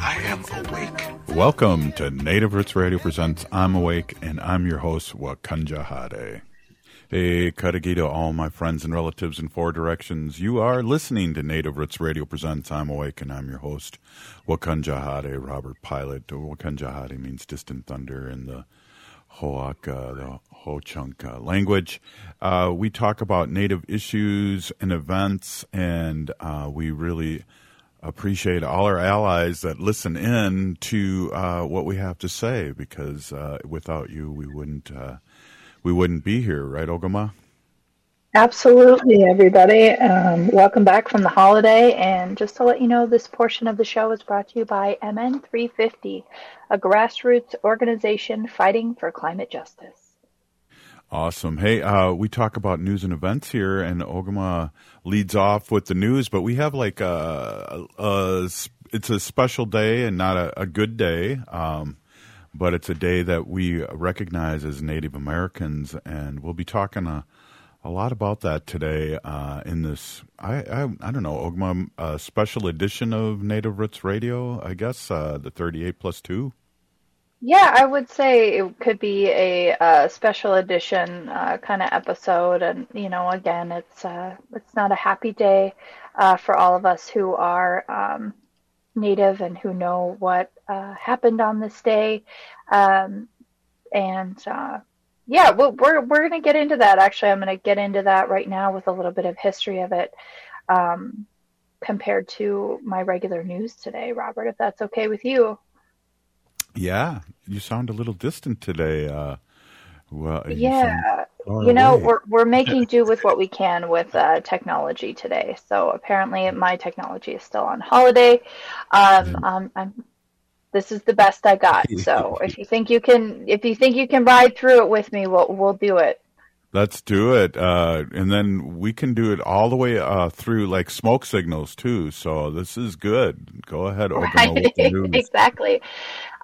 I am awake. Welcome to Native Roots Radio presents I'm Awake, and I'm your host, Wakanja Hade. Hey, Kadagi to all my friends and relatives in four directions. You are listening to Native Roots Radio presents I'm Awake, and I'm your host, Wakanja Hade, Robert Pilot. Wakanja Hade means distant thunder in the Hoaka, the Ho-Chunk language. Uh, we talk about Native issues and events, and uh, we really appreciate all our allies that listen in to uh, what we have to say because uh, without you we wouldn't uh, we wouldn't be here. Right Ogama? Absolutely everybody. Um, welcome back from the holiday. And just to let you know this portion of the show is brought to you by mn350 a grassroots organization fighting for climate justice Awesome. Hey, uh, we talk about news and events here, and Ogama leads off with the news, but we have like a, a, a it's a special day and not a, a good day, um, but it's a day that we recognize as Native Americans, and we'll be talking a, a lot about that today uh, in this. I, I, I don't know Ogama uh, special edition of Native Roots Radio. I guess uh, the thirty eight plus two. Yeah, I would say it could be a, uh special edition uh, kind of episode, and you know, again, it's uh, it's not a happy day uh, for all of us who are um, native and who know what uh, happened on this day, um, and yeah, we're we're, we're going to get into that. Actually, I'm going to get into that right now with a little bit of history of it. Um, compared to my regular news today, Robert, if that's okay with you. Yeah, you sound a little distant today. Uh, well, yeah, you, you know, we're we're making do with what we can with uh, technology today. So apparently, my technology is still on holiday. Um, um, I'm. This is the best I got. So if you think you can, if you think you can ride through it with me, we'll we'll do it. Let's do it, uh, and then we can do it all the way uh, through like smoke signals too. So this is good. Go ahead, right. exactly.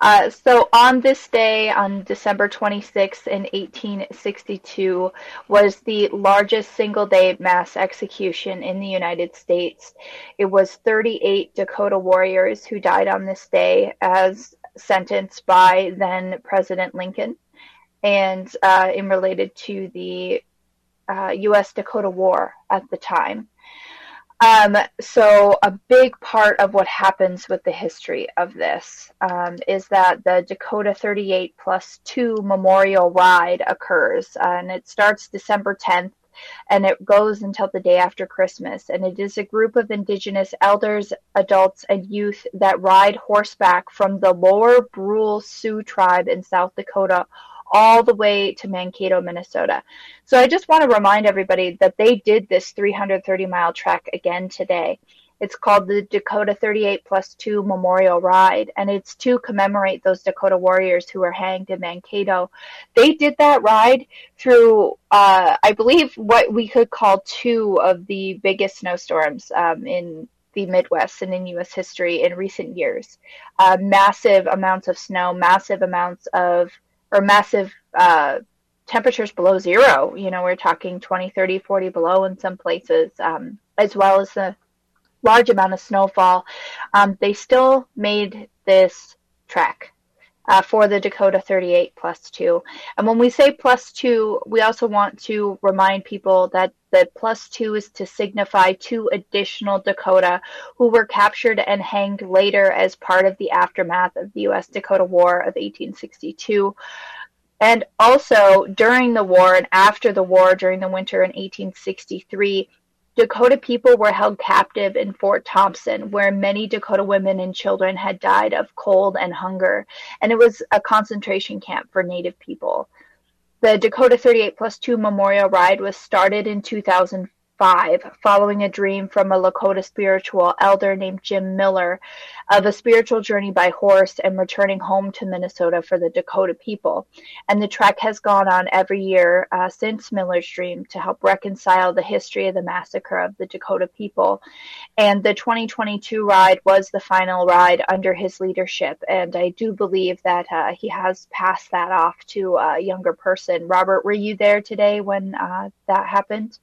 Uh, so on this day, on December 26th in 1862, was the largest single-day mass execution in the United States. It was 38 Dakota warriors who died on this day as sentenced by then President Lincoln, and uh, in related to the uh, U.S. Dakota War at the time. Um, so a big part of what happens with the history of this um, is that the Dakota 38 plus two memorial ride occurs, and it starts December 10th and it goes until the day after Christmas. And it is a group of indigenous elders, adults, and youth that ride horseback from the Lower Brule Sioux tribe in South Dakota all the way to Mankato, Minnesota. So I just want to remind everybody that they did this 330 mile trek again today. It's called the Dakota 38 plus 2 Memorial Ride, and it's to commemorate those Dakota warriors who were hanged in Mankato. They did that ride through, uh, I believe, what we could call two of the biggest snowstorms um, in the Midwest and in U.S. history in recent years. Uh, massive amounts of snow, massive amounts of or massive uh, temperatures below zero. You know, we're talking 20, 30, 40 below in some places, um, as well as the large amount of snowfall. Um, they still made this trek. Uh, for the Dakota 38 plus two. And when we say plus two, we also want to remind people that the plus two is to signify two additional Dakota who were captured and hanged later as part of the aftermath of the U.S. Dakota War of 1862. And also during the war and after the war, during the winter in 1863, Dakota people were held captive in Fort Thompson, where many Dakota women and children had died of cold and hunger, and it was a concentration camp for Native people. The Dakota 38 plus 2 Memorial Ride was started in 2000, following a dream from a Lakota spiritual elder named Jim Miller of a spiritual journey by horse and returning home to Minnesota for the Dakota people. And the trek has gone on every year uh, since Miller's dream to help reconcile the history of the massacre of the Dakota people. And the 2022 ride was the final ride under his leadership. And I do believe that uh, he has passed that off to a younger person. Robert, were you there today when uh, that happened?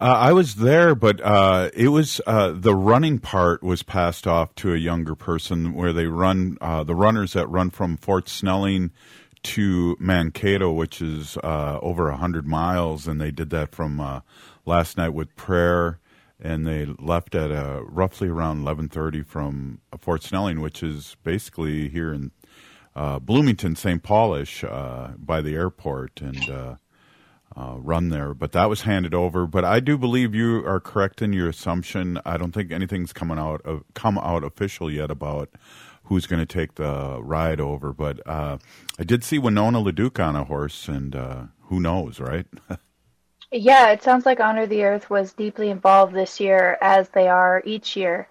Uh, I was there, but uh, it was uh, the running part was passed off to a younger person, where they run uh, the runners that run from Fort Snelling to Mankato, which is uh, over a hundred miles, and they did that from uh, last night with prayer, and they left at roughly around eleven thirty from Fort Snelling, which is basically here in Bloomington, St. Paulish, by the airport, and uh, run there. But that was handed over. But I do believe you are correct in your assumption. I don't think anything's coming out of, come out official yet about who's going to take the ride over. But uh, I did see Winona LaDuke on a horse, and uh, who knows, right? yeah, it sounds like Honor the Earth was deeply involved this year, as they are each year.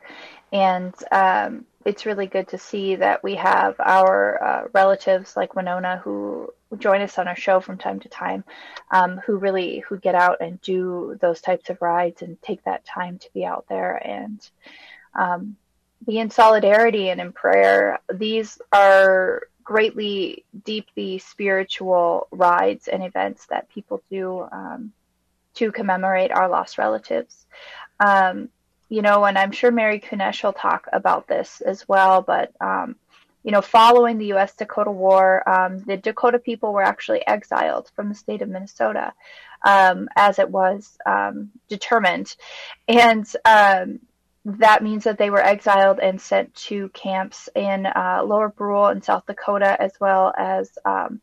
And um, it's really good to see that we have our uh, relatives like Winona who join us on our show from time to time, um, who really who get out and do those types of rides and take that time to be out there and um, be in solidarity and in prayer. These are greatly deeply spiritual rides and events that people do um, to commemorate our lost relatives. Um, you know, and I'm sure Mary Kunesh will talk about this as well, but um, you know, following the U.S. Dakota War, um, the Dakota people were actually exiled from the state of Minnesota, um, as it was um, determined, and um, that means that they were exiled and sent to camps in uh, Lower Brule and South Dakota, as well as um,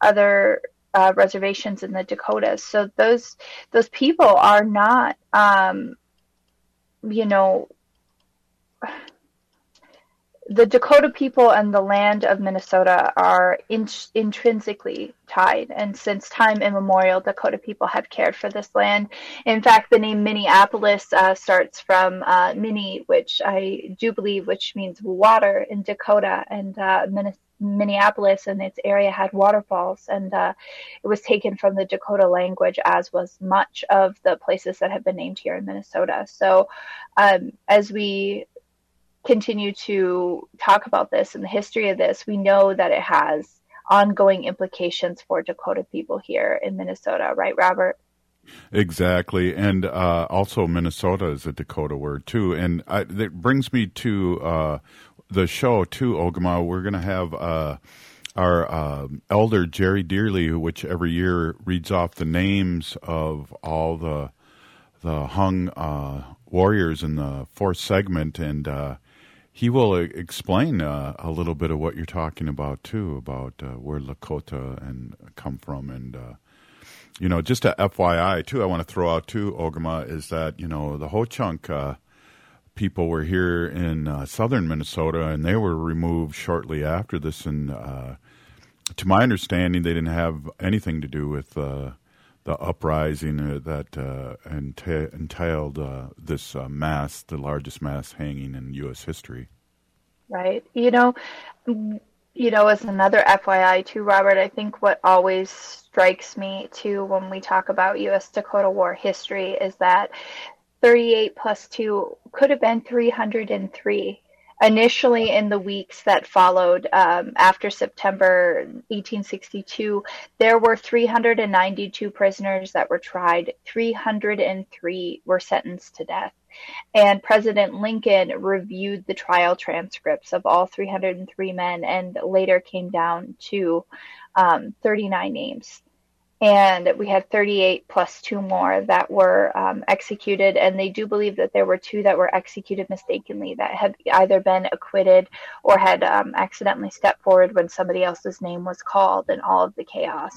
other uh, reservations in the Dakotas. So those those people are not, um, you know the Dakota people and the land of Minnesota are in- intrinsically tied, and since time immemorial, Dakota people have cared for this land. In fact, the name Minneapolis uh, starts from uh, Minnie, which I do believe, which means water in Dakota, and uh, Minneapolis and its area had waterfalls, and uh, it was taken from the Dakota language, as was much of the places that have been named here in Minnesota. So, um, as we continue to talk about this and the history of this, we know that it has ongoing implications for Dakota people here in Minnesota, right, Robert? Exactly, and uh, also Minnesota is a Dakota word too, and I, that brings me to uh, the show too, Ogama. We're going to have uh, our uh, elder Jerry Dearly, which every year reads off the names of all the the hung uh, warriors in the fourth segment, and uh, he will uh, explain uh, a little bit of what you're talking about too, about uh, where Lakota and come from, and uh, you know, just a FYI too. I want to throw out too, Ogama, is that you know the Ho Chunk uh, people were here in uh, southern Minnesota, and they were removed shortly after this, and to my understanding, they didn't have anything to do with the uprising that uh, enta- entailed uh, this uh, mass, the largest mass hanging in U.S. history. Right. You know, you know, as another FYI too, Robert, I think what always strikes me too when we talk about U.S. Dakota War history is that 38 plus 2 could have been 303 initially in the weeks that followed um, after September 1862, there were 392 prisoners that were tried. 303 were sentenced to death. And President Lincoln reviewed the trial transcripts of all 303 men and later came down to um, 39 names and we had 38 plus two more that were um, executed. And they do believe that there were two that were executed mistakenly that had either been acquitted or had um, accidentally stepped forward when somebody else's name was called in all of the chaos.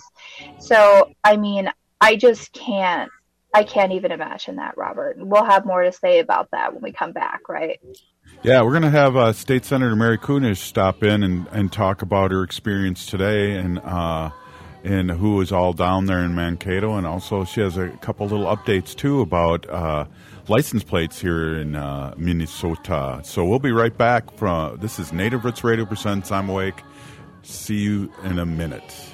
So i mean i just can't i can't even imagine that robert. We'll have more to say about that when we come back right? Yeah, we're going to have uh, State Senator Mary Kunesh stop in and, and talk about her experience today. And uh, and who is all down there in Mankato. And also, she has a couple little updates too about uh, license plates here in uh, Minnesota. So we'll be right back from this is Native Roots Radio Presents I'm Awake. See you in a minute.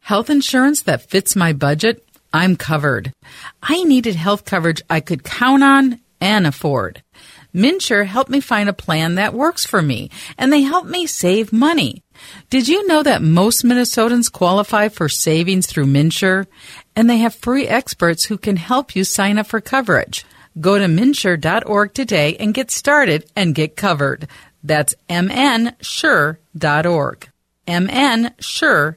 Health insurance that fits my budget? I'm covered. I needed health coverage I could count on and afford. MNsure helped me find a plan that works for me, and they helped me save money. Did you know that most Minnesotans qualify for savings through MNsure? And they have free experts who can help you sign up for coverage. Go to mnsure.org today and get started and get covered. That's mnsure.org. mnsure.org.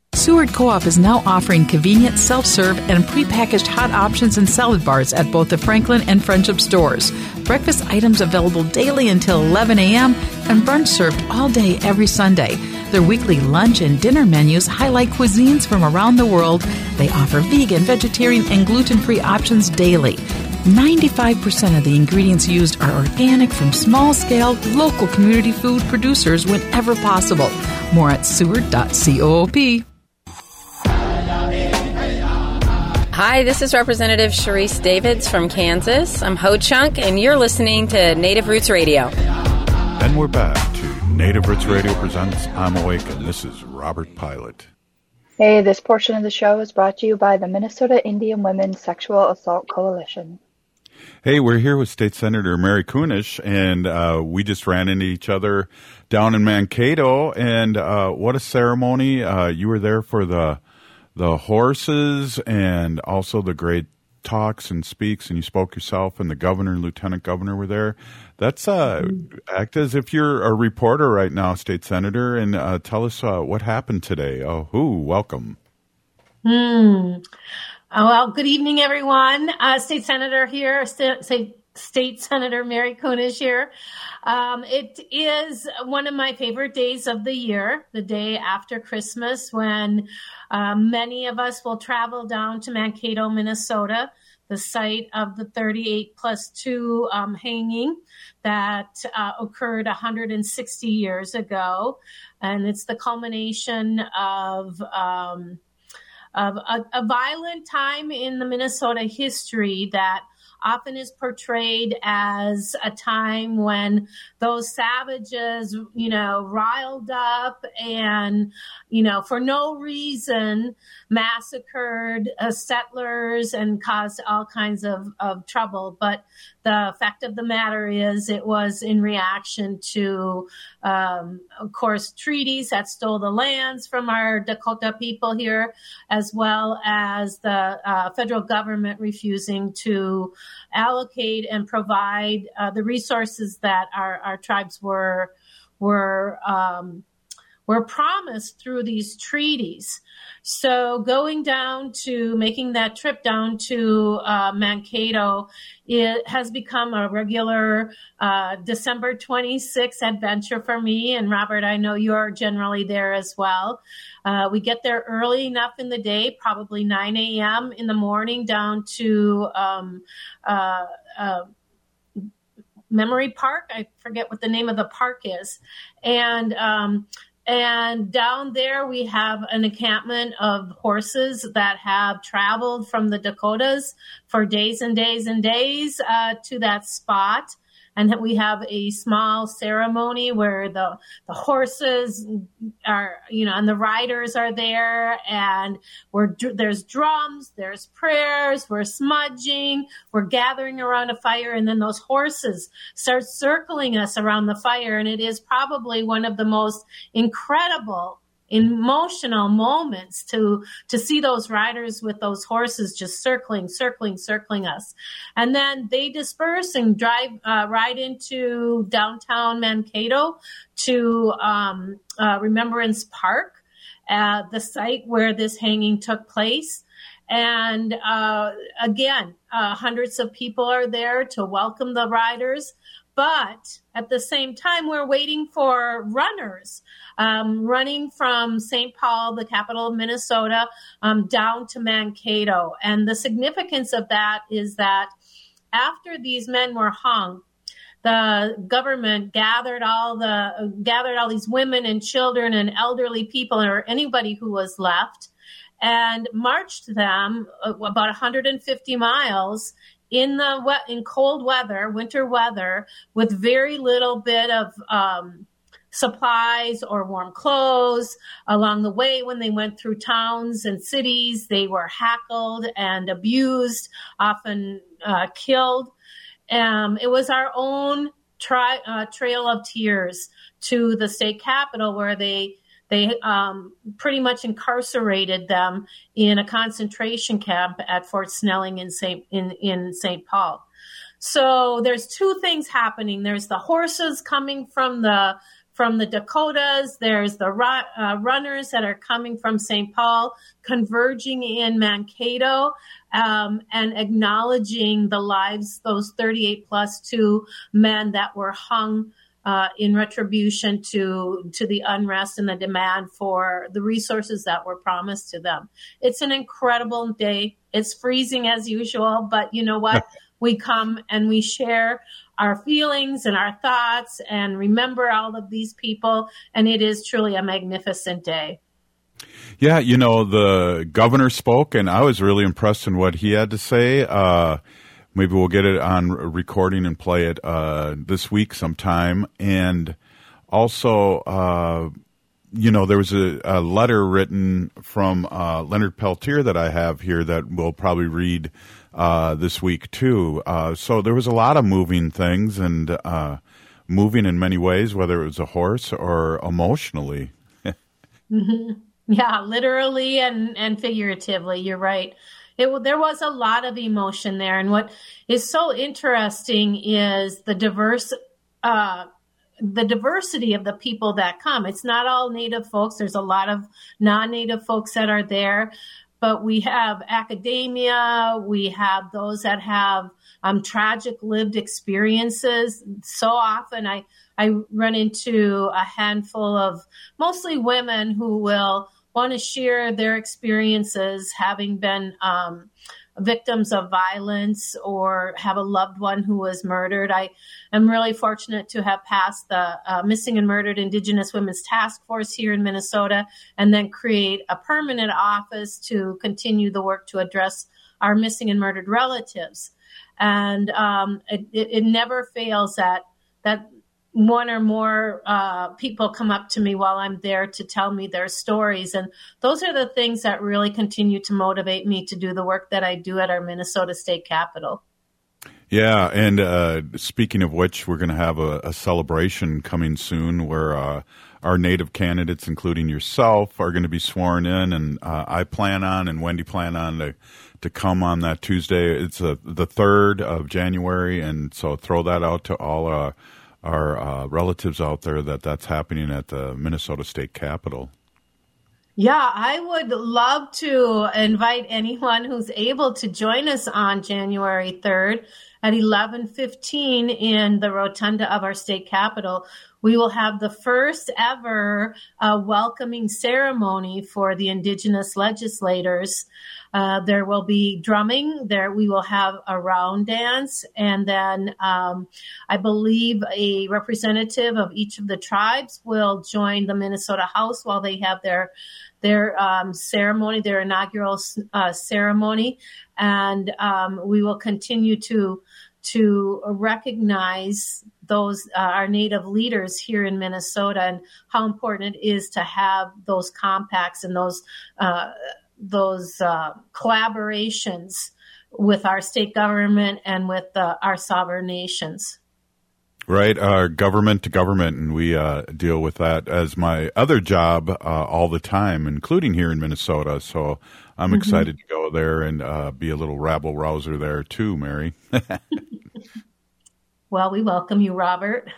Seward Co op is now offering convenient self serve and prepackaged hot options and salad bars at both the Franklin and Friendship stores. Breakfast items available daily until 11 a.m. and brunch served all day every Sunday. Their weekly lunch and dinner menus highlight cuisines from around the world. They offer vegan, vegetarian, and gluten free options daily. 95% of the ingredients used are organic from small scale, local community food producers whenever possible. More at seward.coop. Hi, this is Representative Sharice Davids from Kansas. I'm Ho Chunk, and you're listening to Native Roots Radio. And we're back to Native Roots Radio presents I'm Awake, and this is Robert Pilot. Hey, this portion of the show is brought to you by the Minnesota Indian Women's Sexual Assault Coalition. Hey, we're here with State Senator Mary Kunesh, and uh, we just ran into each other down in Mankato. And uh, what a ceremony! Uh, you were there for the the horses and also the great talks and speaks, and you spoke yourself, and the governor and lieutenant governor were there. That's uh, act as if you're a reporter right now, state senator, and uh, tell us uh, what happened today. Oh, who? Welcome. Hmm. Oh, well, good evening, everyone. Uh, state senator here, st- state, state senator Mary Kunesh here. Um, it is one of my favorite days of the year, the day after Christmas, when um, many of us will travel down to Mankato, Minnesota, the site of the 38 plus 2 um, hanging that uh, occurred 160 years ago. And it's the culmination of. Um, of a, a, violent time in the Minnesota history that often is portrayed as a time when those savages, you know, riled up and, you know, for no reason massacred uh, settlers and caused all kinds of, of trouble. But the fact of the matter is, it was in reaction to, um, of course, treaties that stole the lands from our Dakota people here, as well as the uh, federal government refusing to allocate and provide uh, the resources that our, our tribes were were um, were promised through these treaties. So going down to making that trip down to uh, Mankato, it has become a regular uh, December 26th adventure for me. And Robert, I know you're generally there as well. Uh, we get there early enough in the day, probably 9 a.m. in the morning, down to um, uh, uh, Memory Park. I forget what the name of the park is. And um, and down there, we have an encampment of horses that have traveled from the Dakotas for days and days and days uh, to that spot. And that we have a small ceremony where the the horses are you know and the riders are there. And we're there's drums there's prayers we're smudging we're gathering around a fire. And then those horses start circling us around the fire. And it is probably one of the most incredible emotional moments to to see those riders with those horses just circling circling circling us. And then they disperse and drive uh, right into downtown mankato to um, uh, remembrance park uh, the site where this hanging took place. And uh, again uh, hundreds of people are there to welcome the riders but at the same time, we're waiting for runners um, running from St. Paul, the capital of Minnesota, um, down to Mankato. And the significance of that is that after these men were hung, the government gathered all the gathered all these women and children and elderly people or anybody who was left and marched them uh, about 150 miles in the in cold weather, winter weather, with very little bit of um, supplies or warm clothes. Along the way, when they went through towns and cities, they were hackled and abused, often uh, killed. Um, it was our own tri- uh, trail of tears to the state capitol where they they um, pretty much incarcerated them in a concentration camp at Fort Snelling in St. in in St. Paul. So there's two things happening. There's the horses coming from the from the Dakotas. There's the uh, runners that are coming from St. Paul, converging in Mankato, um, and acknowledging the lives those 38 plus two men that were hung uh, in retribution to to the unrest and the demand for the resources that were promised to them. It's an incredible day. It's freezing as usual, but you know what? we come and we share our feelings and our thoughts and remember all of these people, and it is truly a magnificent day. Yeah, you know, the governor spoke, and I was really impressed in what he had to say. Uh, maybe we'll get it on recording and play it uh, this week sometime. And also, uh, you know, there was a, a letter written from uh, Leonard Peltier that I have here that we'll probably read uh, this week too. Uh, so there was a lot of moving things and uh, moving in many ways, whether it was a horse or emotionally. Yeah, literally and and figuratively. You're right it, there was a lot of emotion there. And what is so interesting is the diverse, uh, the diversity of the people that come. It's not all Native folks. There's a lot of non-Native folks that are there, but we have academia. We have those that have um, tragic lived experiences. So often, I I run into a handful of mostly women who will want to share their experiences having been um, victims of violence or have a loved one who was murdered. I am really fortunate to have passed the uh, Missing and Murdered Indigenous Women's Task Force here in Minnesota and then create a permanent office to continue the work to address our missing and murdered relatives. And um, it, it, it never fails that that one or more uh, people come up to me while I'm there to tell me their stories. And those are the things that really continue to motivate me to do the work that I do at our Minnesota State Capitol. Yeah, and uh, speaking of which, we're going to have a, a, celebration coming soon where uh, our native candidates, including yourself, are going to be sworn in, and uh, I plan on and Wendy plan on to to come on that Tuesday. It's uh, the third of January, and so throw that out to all uh, our uh, relatives out there that that's happening at the Minnesota State Capitol. Yeah, I would love to invite anyone who's able to join us on January 3rd at 11:15 in the rotunda of our state capitol. We will have the first ever uh, welcoming ceremony for the indigenous legislators. Uh, there will be drumming. There we will have a round dance, and then um, I believe a representative of each of the tribes will join the Minnesota House while they have their their um, ceremony, their inaugural uh, ceremony, and um, we will continue to to recognize those uh, our native leaders here in Minnesota and how important it is to have those compacts and those uh, those uh, collaborations with our state government and with uh, our sovereign nations. Right, uh, government to government, and we uh, deal with that as my other job uh, all the time, including here in Minnesota. So I'm mm-hmm. excited to go there and uh, be a little rabble rouser there too, Mary. Well, we welcome you, Robert.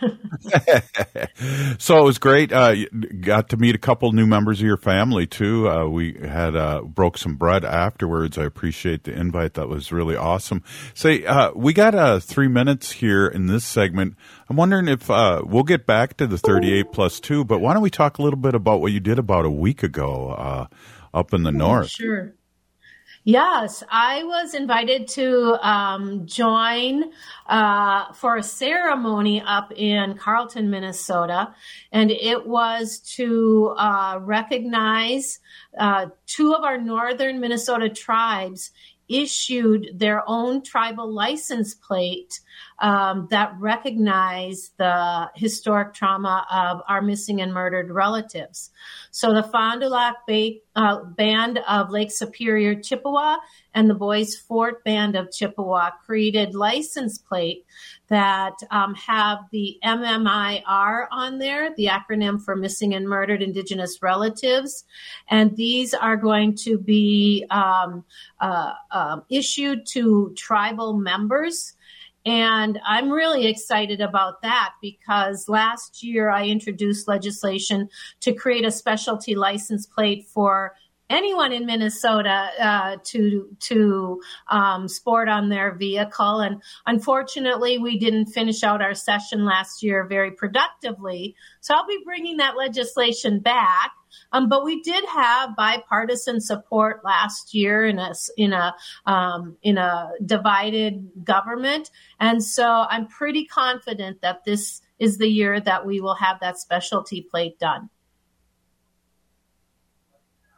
so it was great. Uh, got to meet a couple new members of your family too. Uh, we had uh, broke some bread afterwards. I appreciate the invite. That was really awesome. Say, uh, we got uh, three minutes here in this segment. I'm wondering if uh, we'll get back to the 38 plus two, but why don't we talk a little bit about what you did about a week ago up in the north? Sure. Yes, I was invited to um, join uh, for a ceremony up in Carlton, Minnesota, and it was to uh, recognize uh, two of our northern Minnesota tribes issued their own tribal license plate um, that recognize the historic trauma of our missing and murdered relatives. So the Fond du Lac Bay, uh, Band of Lake Superior Chippewa and the Bois Forte Band of Chippewa created license plate that um, have the MMIR on there, the acronym for Missing and Murdered Indigenous Relatives. And these are going to be um, uh, uh, issued to tribal members. And I'm really excited about that because last year I introduced legislation to create a specialty license plate for anyone in Minnesota uh, to to um, sport on their vehicle. And unfortunately, we didn't finish out our session last year very productively. So I'll be bringing that legislation back. Um, but we did have bipartisan support last year in a in a um, in a divided government, and so I'm pretty confident that this is the year that we will have that specialty plate done.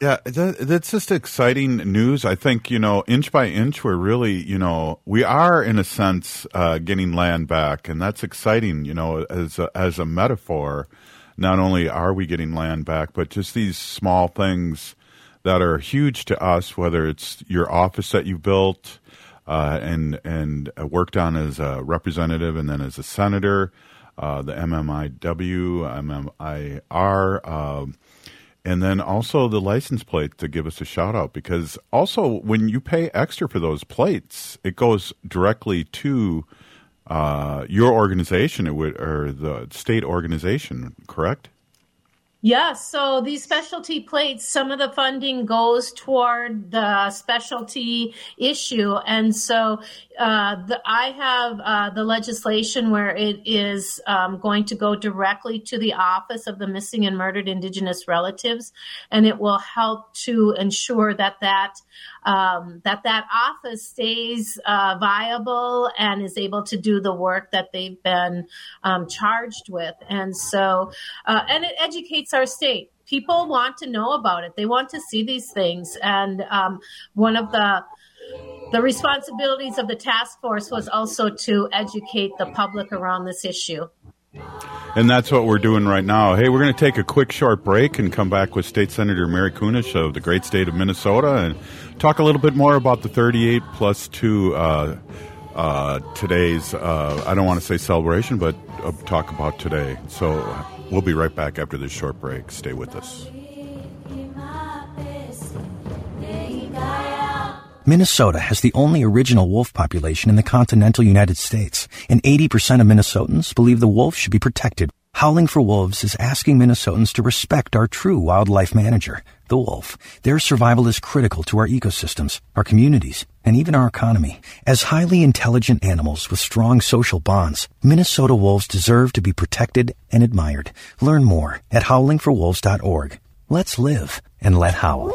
Yeah, that, that's just exciting news. I think, you know, inch by inch, we're really, you know, we are in a sense uh, getting land back, and that's exciting, you know, as a, as a metaphor. Not only are we getting land back, but just these small things that are huge to us, whether it's your office that you built uh, and and worked on as a representative and then as a senator, uh, the MMIW, MMIR. Uh, and then also the license plate to give us a shout out because also when you pay extra for those plates, it goes directly to uh, your organization or the state organization, correct? Yes. So these specialty plates, some of the funding goes toward the specialty issue. And so uh, the, I have uh, the legislation where it is um, going to go directly to the Office of the Missing and Murdered Indigenous Relatives, and it will help to ensure that that um, that that office stays uh, viable and is able to do the work that they've been um, charged with. And so, uh, and it educates our state. People want to know about it. They want to see these things. And um, one of the the responsibilities of the task force was also to educate the public around this issue. And that's what we're doing right now. Hey, we're going to take a quick short break and come back with State Senator Mary Kunesh of the great state of Minnesota and talk a little bit more about the 38 plus 2 uh, uh, today's, uh, I don't want to say celebration, but uh, talk about today. So we'll be right back after this short break. Stay with us. Minnesota has the only original wolf population in the continental United States, and 80% of Minnesotans believe the wolf should be protected. Howling for Wolves is asking Minnesotans to respect our true wildlife manager, the wolf. Their survival is critical to our ecosystems, our communities, and even our economy. As highly intelligent animals with strong social bonds, Minnesota wolves deserve to be protected and admired. Learn more at howlingforwolves.org. Let's live and let howl.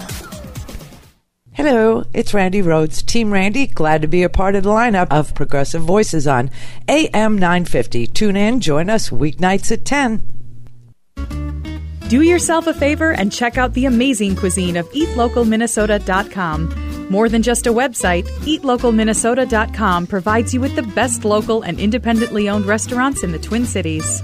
Hello, it's Randi Rhodes, Team Randy. Glad to be a part of the lineup of Progressive Voices on AM 950. Tune in, join us weeknights at 10. Do yourself a favor and check out the amazing cuisine of eatlocalminnesota.com. More than just a website, eatlocalminnesota.com provides you with the best local and independently owned restaurants in the Twin Cities.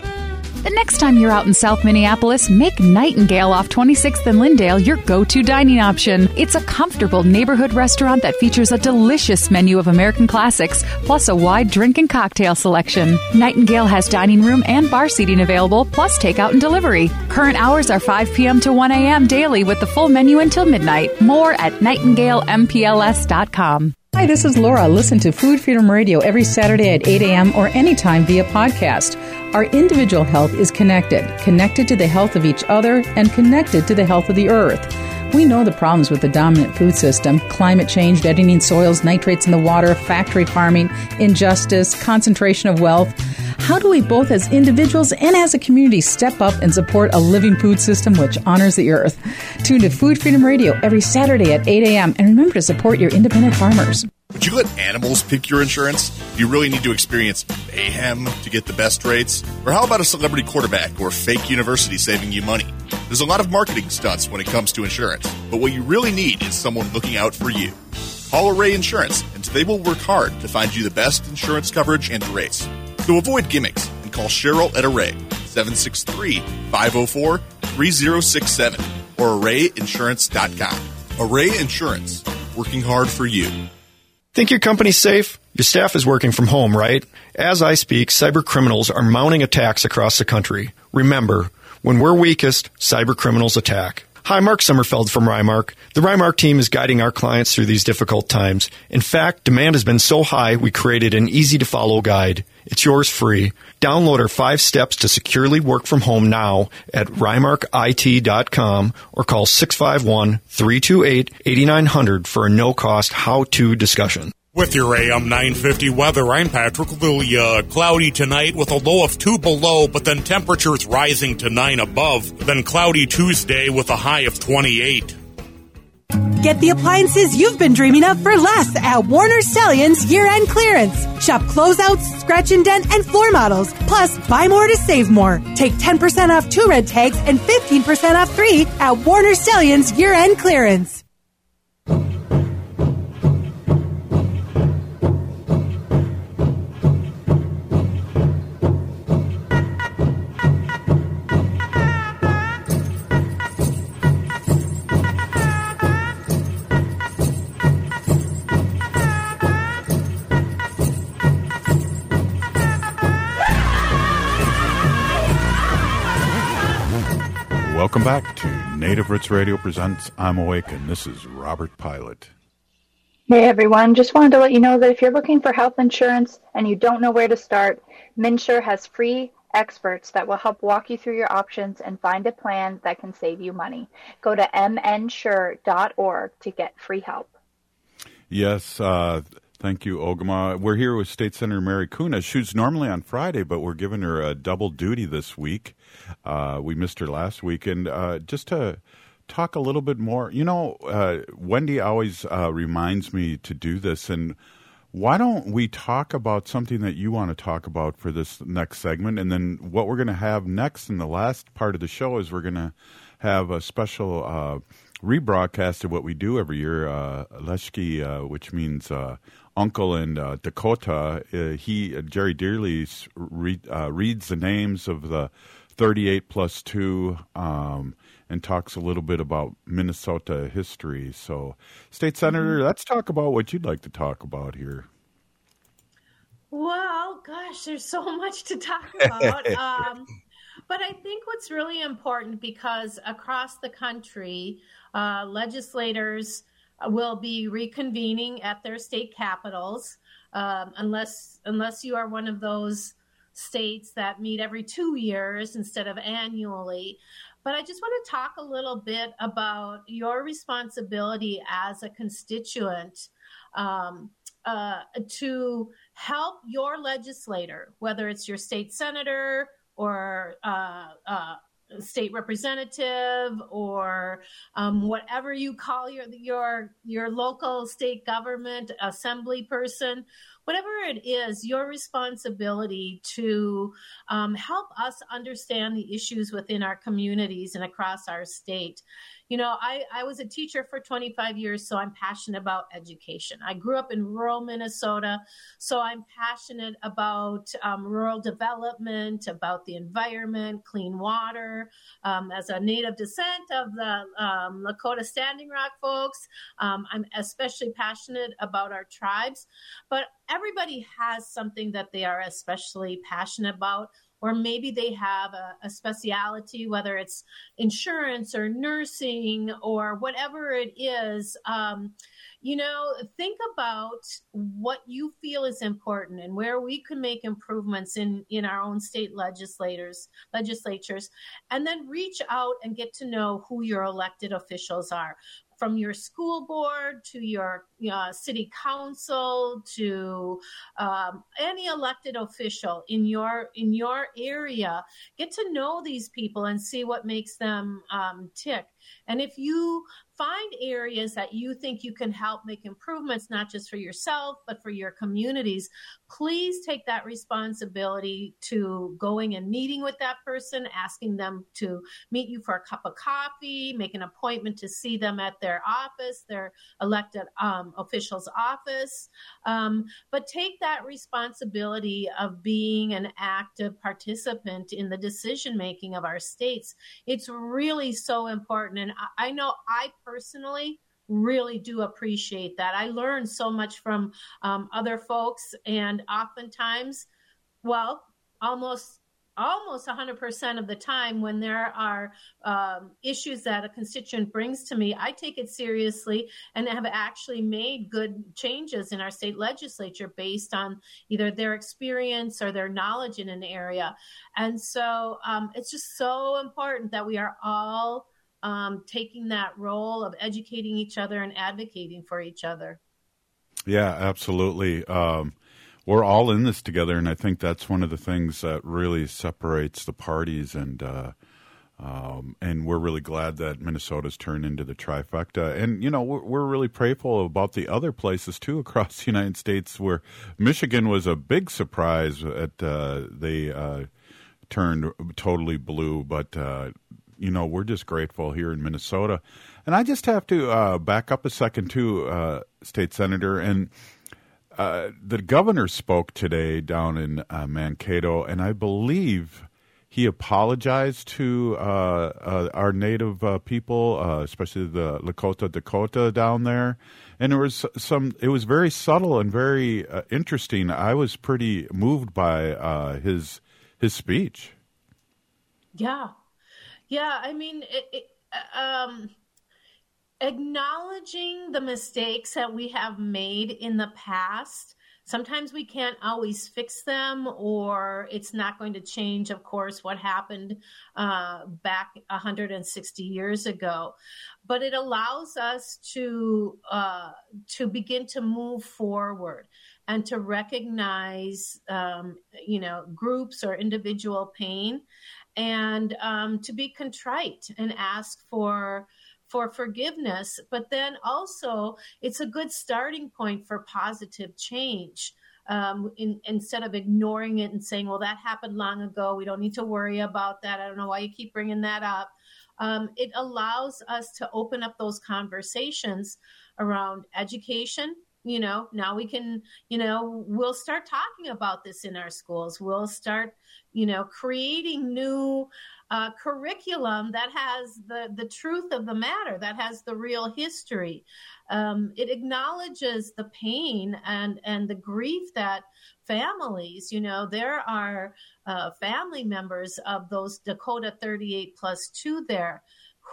The next time you're out in South Minneapolis, make Nightingale off 26th and Lyndale your go to dining option. It's a comfortable neighborhood restaurant that features a delicious menu of American classics, plus a wide drink and cocktail selection. Nightingale has dining room and bar seating available, plus takeout and delivery. Current hours are 5 p.m. to 1 a.m. daily with the full menu until midnight. More at nightingalempls.com. Hi, this is Laura. Listen to Food Freedom Radio every Saturday at 8 a.m. or anytime via podcast. Our individual health is connected, connected to the health of each other, and connected to the health of the earth. We know the problems with the dominant food system climate change, deadening soils, nitrates in the water, factory farming, injustice, concentration of wealth. How do we both as individuals and as a community step up and support a living food system which honors the earth? Tune to Food Freedom Radio every Saturday at 8 a.m. and remember to support your independent farmers. Would you let animals pick your insurance? Do you really need to experience mayhem to get the best rates? Or how about a celebrity quarterback or fake university saving you money? There's a lot of marketing stunts when it comes to insurance, but what you really need is someone looking out for you. Call Array Insurance, and they will work hard to find you the best insurance coverage and rates. So avoid gimmicks and call Cheryl at Array 763 504 3067 or arrayinsurance.com. Array Insurance, working hard for you. Think your company's safe? Your staff is working from home, right? As I speak, cyber criminals are mounting attacks across the country. Remember, when we're weakest, cyber criminals attack. Hi, Mark Sommerfeld from Rymark. The Rymark team is guiding our clients through these difficult times. In fact, demand has been so high, we created an easy to follow guide. It's yours free. Download our five steps to securely work from home now at rymarkit.com or call 651-328-8900 for a no-cost how-to discussion. With your AM 950 weather, I'm Patrick Lilia. Cloudy tonight with a low of 2 below, but then temperatures rising to 9 above. Then cloudy Tuesday with a high of 28. Get the appliances you've been dreaming of for less at Warner Stellian's year-end clearance. Shop closeouts, scratch and dent, and floor models. Plus, buy more to save more. Take 10% off two red tags and 15% off three at Warner Stellian's year-end clearance. Welcome back to Native Roots Radio presents I'm Awake, and this is Robert Pilot. Hey everyone, just wanted to let you know that if you're looking for health insurance and you don't know where to start, MNsure has free experts that will help walk you through your options and find a plan that can save you money. Go to mnsure.org to get free help. Yes, uh, thank you, Ogama. We're here with State Senator Mary Kunesh. She's normally on Friday, but we're giving her a double duty this week. Uh, we missed her last week, and uh, just to talk a little bit more, you know, uh, Wendy always uh, reminds me to do this, and why don't we talk about something that you want to talk about for this next segment, and then what we're going to have next in the last part of the show is we're going to have a special uh, rebroadcast of what we do every year, uh, Leshki, uh, which means uh, uncle in uh, Dakota. Uh, he Jerry Dearly re- uh, reads the names of the 38 plus 2 um, and talks a little bit about Minnesota history. So, State Senator, mm-hmm. let's talk about what you'd like to talk about here. Well, gosh, there's so much to talk about. um, but I think what's really important because across the country, uh, legislators will be reconvening at their state capitals, um, unless unless you are one of those states that meet every two years instead of annually. But I just want to talk a little bit about your responsibility as a constituent um, uh, to help your legislator, whether it's your state senator or uh, uh, state representative or um, whatever you call your your your local state government assembly person whatever it is your responsibility to um, help us understand the issues within our communities and across our state you know, I, I was a teacher for 25 years, so I'm passionate about education. I grew up in rural Minnesota, so I'm passionate about um, rural development, about the environment, clean water. Um, as a native descent of the um, Lakota Standing Rock folks, um, I'm especially passionate about our tribes. But everybody has something that they are especially passionate about or maybe they have a, a speciality, whether it's insurance or nursing or whatever it is. Um, you know, think about what you feel is important and where we can make improvements in, in our own state legislators, legislatures, and then reach out and get to know who your elected officials are from your school board to your uh, city council to um, any elected official in your in your area get to know these people and see what makes them um, tick. And if you find areas that you think you can help make improvements, not just for yourself, but for your communities, please take that responsibility to going and meeting with that person, asking them to meet you for a cup of coffee, make an appointment to see them at their office, their elected um, official's office. Um, but take that responsibility of being an active participant in the decision making of our states. It's really so important. And I, I know I personally really do appreciate that. I learned so much from um, other folks, and oftentimes, well, almost almost 100% of the time when there are um, issues that a constituent brings to me i take it seriously and have actually made good changes in our state legislature based on either their experience or their knowledge in an area and so um, it's just so important that we are all um, taking that role of educating each other and advocating for each other. Yeah, absolutely. Um, we're all in this together, and I think that's one of the things that really separates the parties. And uh, um, and we're really glad that Minnesota's turned into the trifecta. And you know, we're, we're really prayerful about the other places too across the United States, where Michigan was a big surprise at uh, they uh, turned totally blue, but uh, you know, we're just grateful here in Minnesota. And I just have to uh, back up a second, too, uh, State Senator. And uh, the governor spoke today down in uh, Mankato, and I believe he apologized to uh, uh, our native people, especially the Lakota Dakota down there. And there was some, it was very subtle and very interesting. I was pretty moved by his his speech. Yeah, yeah, I mean, it, it, um, acknowledging the mistakes that we have made in the past. Sometimes we can't always fix them, or it's not going to change, of course, what happened uh, back 160 years ago. But it allows us to uh, to begin to move forward and to recognize, um, you know, groups or individual pain and um, to be contrite and ask for for forgiveness. But then also it's a good starting point for positive change um, in, instead of ignoring it and saying well that happened long ago. We don't need to worry about that. I don't know why you keep bringing that up. Um, it allows us to open up those conversations around education. You know now we can you know we'll start talking about this in our schools. We'll start you know creating new uh, curriculum that has the the truth of the matter that has the real history. Um, it acknowledges the pain and and the grief that families, you know, there are uh, family members of those Dakota 38 plus two there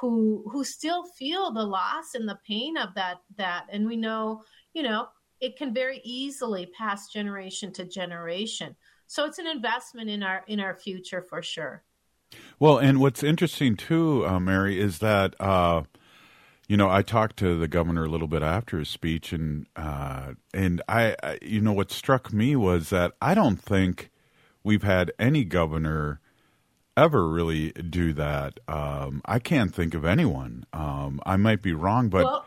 who who still feel the loss and the pain of that that. And we know you know it can very easily pass generation to generation so it's an investment in our in our future for sure well and what's interesting too uh, mary is that uh, you know i talked to the governor a little bit after his speech and uh, and I, I you know what struck me was that i don't think we've had any governor ever really do that. Um, I can't think of anyone. Um, I might be wrong, but well,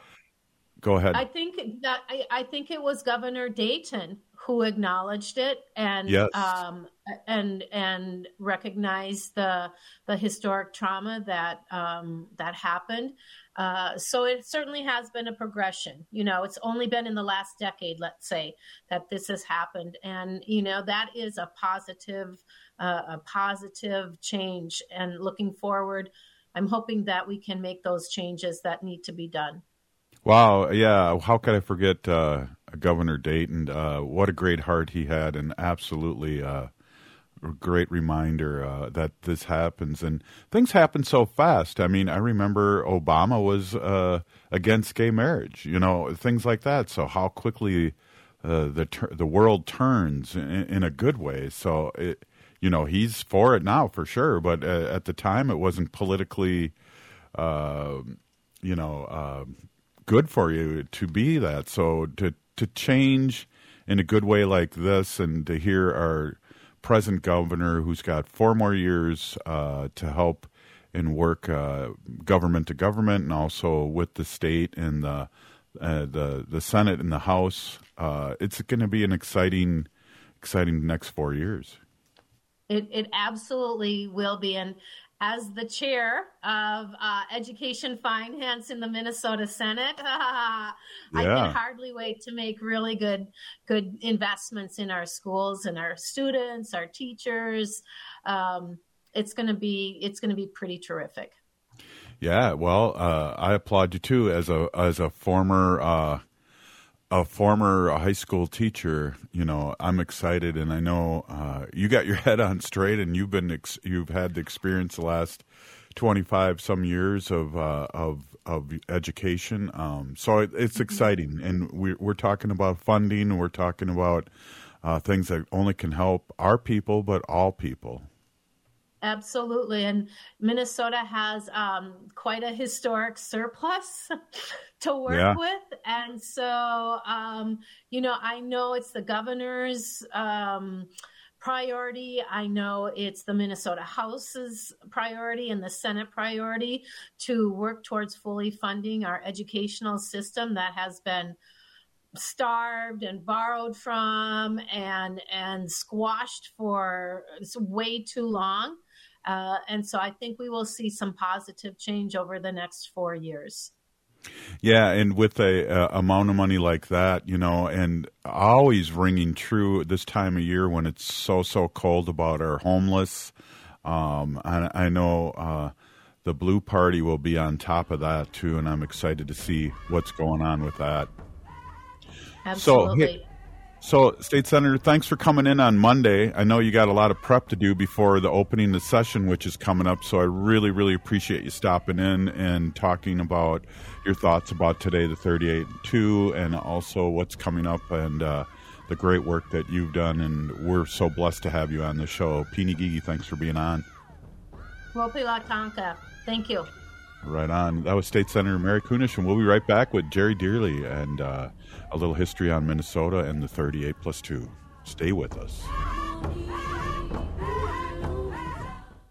go ahead. I think that I, I, think it was Governor Dayton who acknowledged it and yes. um, and and recognized the the historic trauma that um, that happened. Uh, so it certainly has been a progression. You know, it's only been in the last decade, let's say, that this has happened, and you know that is a positive uh, a positive change. And looking forward, I'm hoping that we can make those changes that need to be done. Wow, yeah. How could I forget uh, Governor Dayton? Uh, what a great heart he had, and absolutely uh, a great reminder uh, that this happens. And things happen so fast. I mean, I remember Obama was uh, against gay marriage, you know, things like that. So how quickly the ter- the world turns in, in, a good way. So it, you know he's for it now for sure, but at the time it wasn't politically, you know, good for you to be that. So to to change in a good way like this, and to hear our present governor, who's got four more years uh, to help and work uh, government to government, and also with the state and the uh, the the Senate and the House. it's going to be an exciting, exciting next four years. It, it absolutely will be. And as the chair of uh, Education Finance in the Minnesota Senate, I can hardly wait to make really good good investments in our schools and our students, our teachers. Um, it's going to be it's going to be pretty terrific. Yeah, well, uh, I applaud you too as a as a former uh, a former high school teacher, you know, I'm excited, and I know uh, you got your head on straight, and you've been ex- you've had the experience the last 25 some years of uh, of of education. Um, so it, it's mm-hmm. exciting, and we're, we're talking about funding. We're talking about uh, things that only can help our people, but all people. Absolutely. And Minnesota has um, quite a historic surplus to work yeah. with. And so, um, you know, I know it's the governor's um, priority. I know it's the Minnesota House's priority and the Senate priority to work towards fully funding our educational system that has been starved and borrowed from and and squashed for way too long. Uh, and so I think we will see some positive change over the next four years. Yeah, and with a, a, amount of money like that, you know, and always ringing true this time of year when it's so so cold about our homeless. Um, I, I know uh, the Blue Party will be on top of that too, and I'm excited to see what's going on with that. Absolutely. So, so, State Senator, thanks for coming in on Monday. I know you got a lot of prep to do before the opening of the session, which is coming up. So, I really, really appreciate you stopping in and talking about your thoughts about today, the 38 2, and also what's coming up and uh, the great work that you've done. And we're so blessed to have you on the show. Peeny Gigi, thanks for being on. Tonka. Thank you. Right on. That was State Senator Mary Kunesh, and we'll be right back with Jerry Dearly and. Uh, a little history on Minnesota and the 38 plus 2. Stay with us.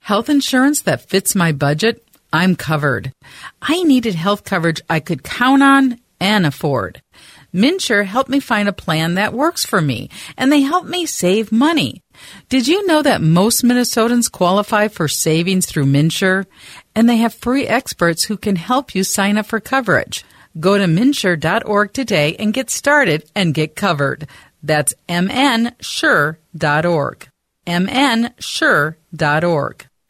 Health insurance that fits my budget? I'm covered. I needed health coverage I could count on and afford. MNsure helped me find a plan that works for me, and they helped me save money. Did you know that most Minnesotans qualify for savings through MNsure? And they have free experts who can help you sign up for coverage. Go to mnsure.org today and get started and get covered. That's mnsure.org. mnsure.org.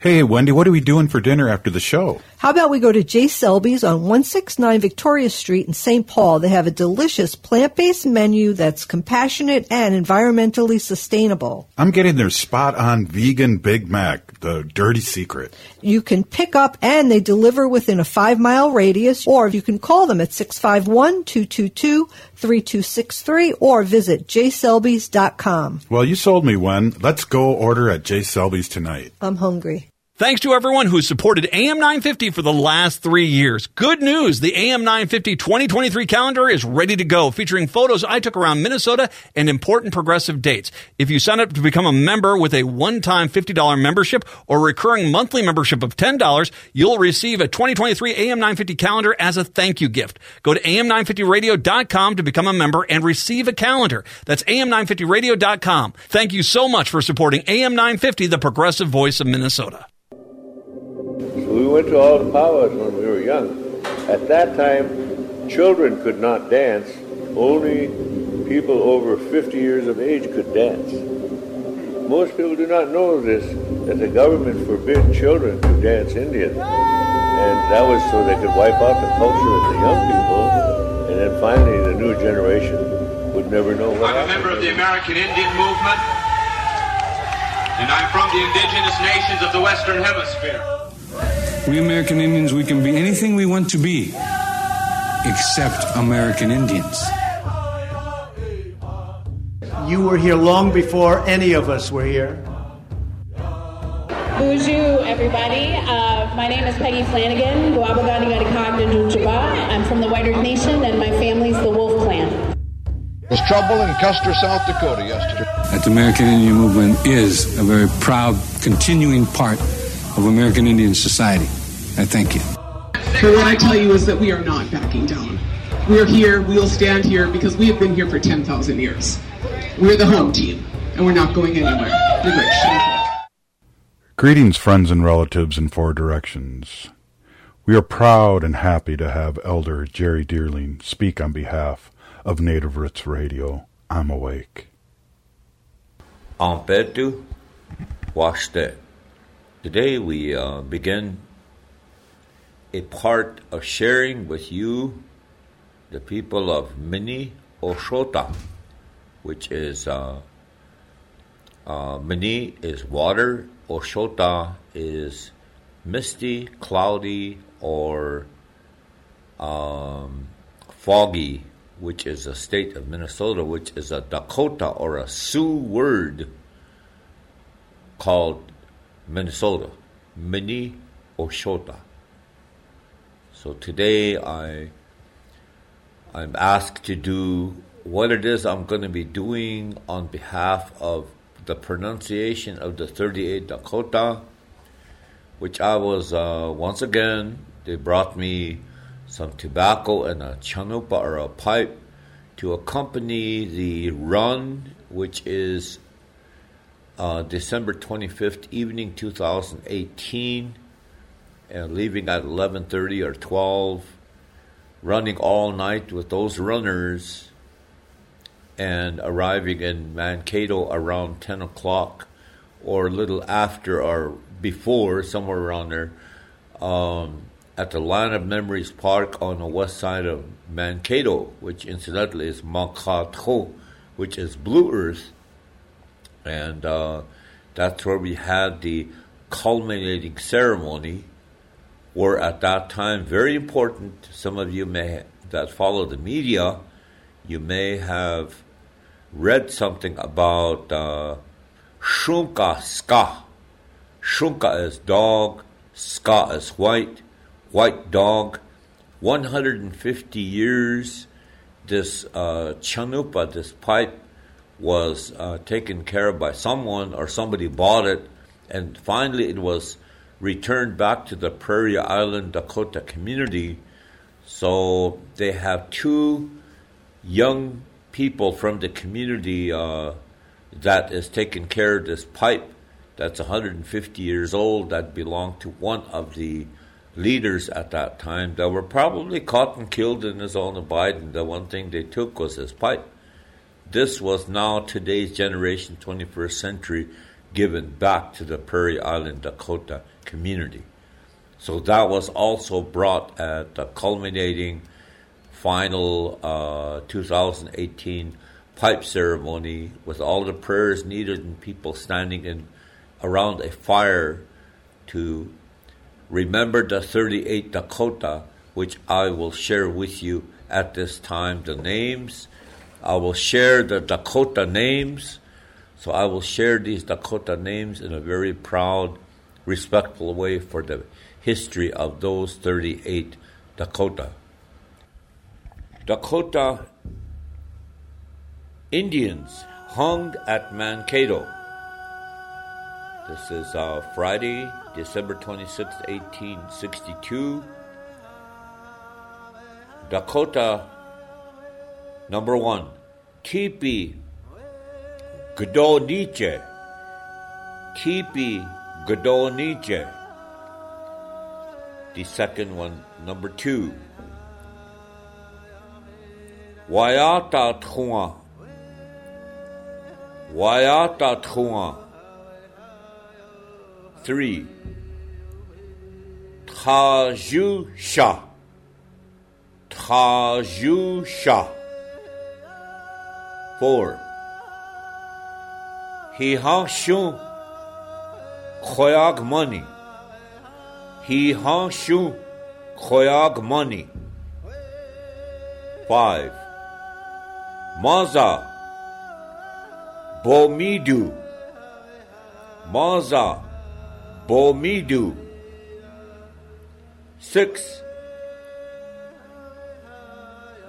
Hey, Wendy, what are we doing for dinner after the show? How about we go to J. Selby's on 169 Victoria Street in St. Paul? They have a delicious plant-based menu that's compassionate and environmentally sustainable. I'm getting their spot on vegan Big Mac, the dirty secret. You can pick up and they deliver within a five mile radius, or you can call them at 651 222 3263 or visit jselbys.com. Well, you sold me one. Let's go order at J. Selby's tonight. I'm hungry. Thanks to everyone who supported AM 950 for the last three years. Good news. The AM 950 2023 calendar is ready to go, featuring photos I took around Minnesota and important progressive dates. If you sign up to become a member with a one-time $50 membership or recurring monthly membership of $10, you'll receive a 2023 AM 950 calendar as a thank you gift. Go to am950radio.com to become a member and receive a calendar. That's am950radio.com. Thank you so much for supporting AM 950, the progressive voice of Minnesota. We went to all the powwows when we were young. At that time, children could not dance. Only people over 50 years of age could dance. Most people do not know this, that the government forbid children to dance Indian. And that was so they could wipe out the culture of the young people, and then finally the new generation would never know what I'm a member of the American Indian movement, and I'm from the indigenous nations of the Western Hemisphere. We American Indians, we can be anything we want to be, except American Indians. You were here long before any of us were here. Boozhoo, everybody. Uh, my name is Peggy Flanagan. I'm from the White Earth Nation, and my family's the Wolf Clan. was trouble in Custer, South Dakota yesterday. That the American Indian movement is a very proud, continuing part of American Indian society. I thank you. But what I tell you is that we are not backing down. We're here, we'll stand here because we have been here for 10,000 years. We're the home team, and we're not going anywhere. You're. Greetings, friends and relatives in four directions. We are proud and happy to have Elder Jerry Deerling speak on behalf of Native Roots Radio. I'm awake. Ampetu Washte. Today we uh, begin a part of sharing with you the people of Mini Oshota, which is uh, uh, Mini is water, Oshota is misty, cloudy, or um, foggy, which is a state of Minnesota, which is a Dakota or a Sioux word called Minnesota, Mini Oshota. So today I I'm asked to do what it is I'm going to be doing on behalf of the pronunciation of the 38 Dakota, which I was uh, once again. They brought me some tobacco and a chanupa or a pipe to accompany the run, which is uh, December 25th, evening 2018, and leaving at 11:30 or 12, running all night with those runners, and arriving in Mankato around 10 o'clock, or a little after or before, somewhere around there, um, at the Land of Memories Park on the west side of Mankato, which incidentally is Mankato, which is Blue Earth and uh, that's where we had the culminating ceremony. Where at that time, very important. Some of you may that follow the media, you may have read something about uh, Shunka Ska. Shunka is dog, Ska is white, white dog. 150 years, this uh, chanupa, this pipe, was uh, taken care of by someone or somebody bought it, and finally it was returned back to the Prairie Island Dakota community So they have two young people from the community uh, that is taking care of this pipe that's 150 years old that belonged to one of the leaders at that time that were probably caught and killed in his own abiding. The one thing they took was his pipe. This was now today's generation, 21st century, given back to the Prairie Island Dakota community. So that was also brought at the culminating final uh, 2018 pipe ceremony with all the prayers needed and people standing in around a fire to remember the 38 Dakota, which I will share with you at this time the names. I will share the Dakota names. So I will share these Dakota names in a very proud, respectful way for the history of those 38 Dakota. Dakota Indians hung at Mankato. This is uh, Friday, December 26, 1862. Dakota number one, Tipi Gdoniche. Tipi Gdoniche. The second one, number two, Wayata Tua. Wayata Tua. Three. Tajusha. Tajusha. Four. Hihashu Khoyag money. Hihashu Khoyag money. Five. Maza Bomidu Maza Bomidu Six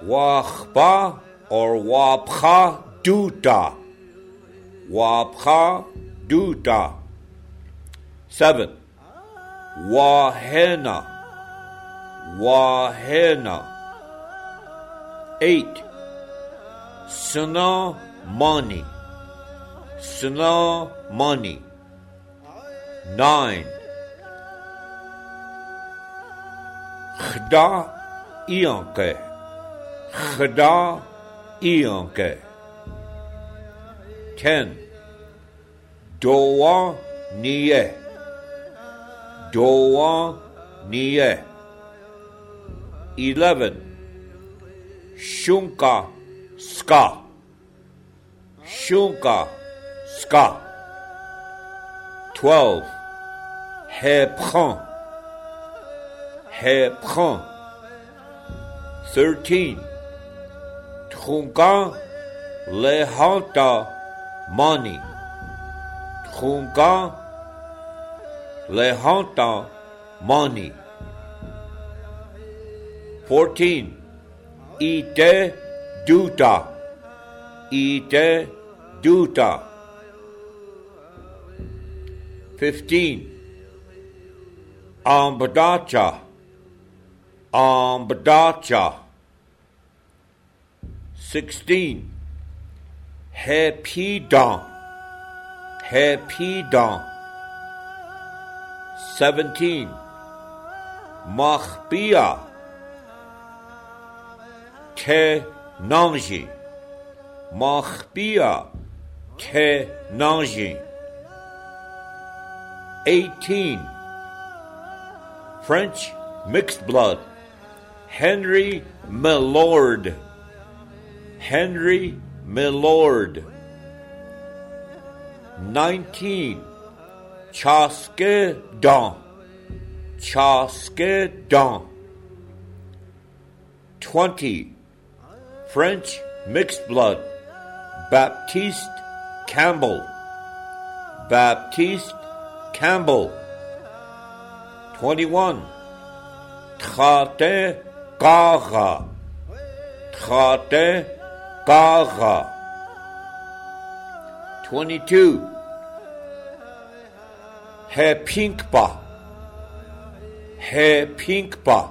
Wahba or Wapha Duta Wapha Duta Seven Wahena Wahena Eight Suna money. Suna money. Nine. Khda ianke. Khda ilke. 10. Doa niye? Doa niye? 11. Şunka ska. Shunka ska. 12. Hebron. Hebron. 13. खूंकां लेहां मानी खूंका लेहां मानी fourteen ईटे ड्यूटा ईटे डूटा fifteen आंबडाचा आंबडाचा Sixteen. Hepidan. Hepidan. Seventeen. Machbia. Te Nanji. Machbia. Te Nanji. 18. French mixed blood. Henry Milord. Henry Milord. 19. Chaske Don. Chaske Don. 20. French mixed blood. Baptiste Campbell. Baptiste Campbell. 21. Trate Gara. Trate Gara. 22. He Pinkba. He Pinkba.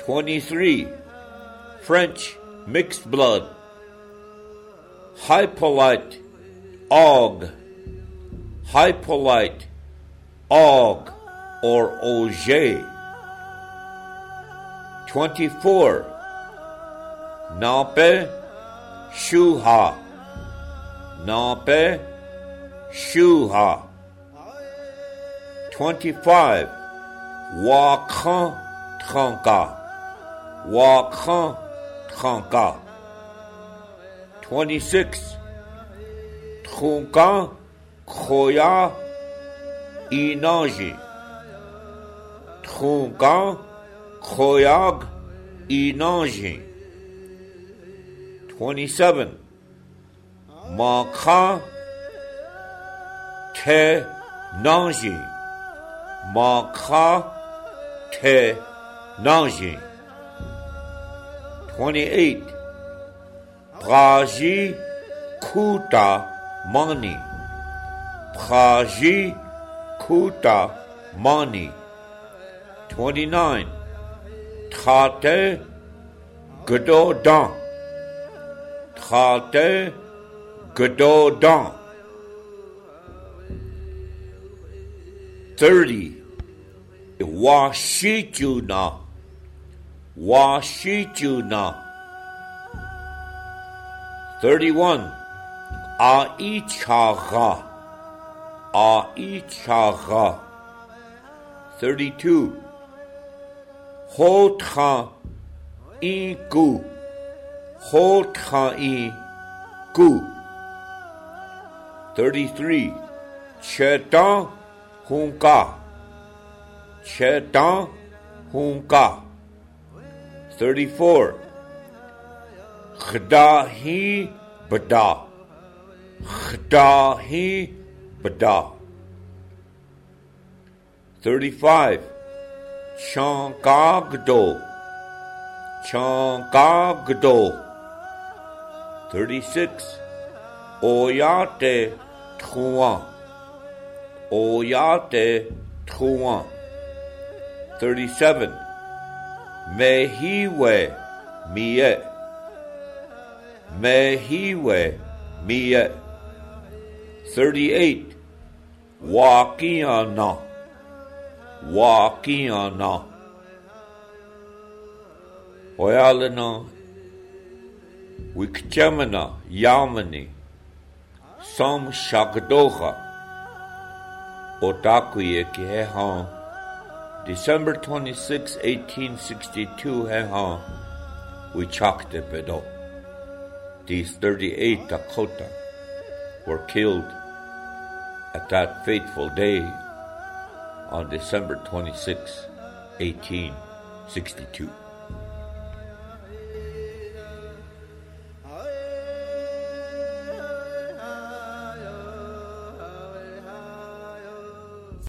23. French mixed blood. Hippolyte Og. Hippolyte Og or Auger. 24. Nape Shuha. Nape Shuha. 25. Wakan Tranka. Wakan Tranka. 26. Trunka Khoya Inanji. Trunka Khoyag Inanji. 27. Manka Te Nanji. Manka Te Nanji. 28. Praji Kuta Mani. Praji Kuta Mani. 29. Trate Gododin. Trate Gododin. 30. Washijuna. Washijuna. 31. Aichaga. Aichaga. 32. Hotra Igu. Hotra Igu. 33. Chetan Hunka. Chetan Hunka. 34. Khdahi Bada. Khdahi Bada. 35. Chankagdo. Chankagdo. 36. Oyate Truan. Oyate Truan. 37. Mehiwe Miet. Mehiwe Miet. 38. Wakiana. Wakiana. Oyalana. Wikchamana. Yamani. Sam Shakadocha. Otakuye Kehan. December 26, 1862, Hehan. Wichakte Bedo. These 38 Dakota were killed at that fateful day on December 26, 1862.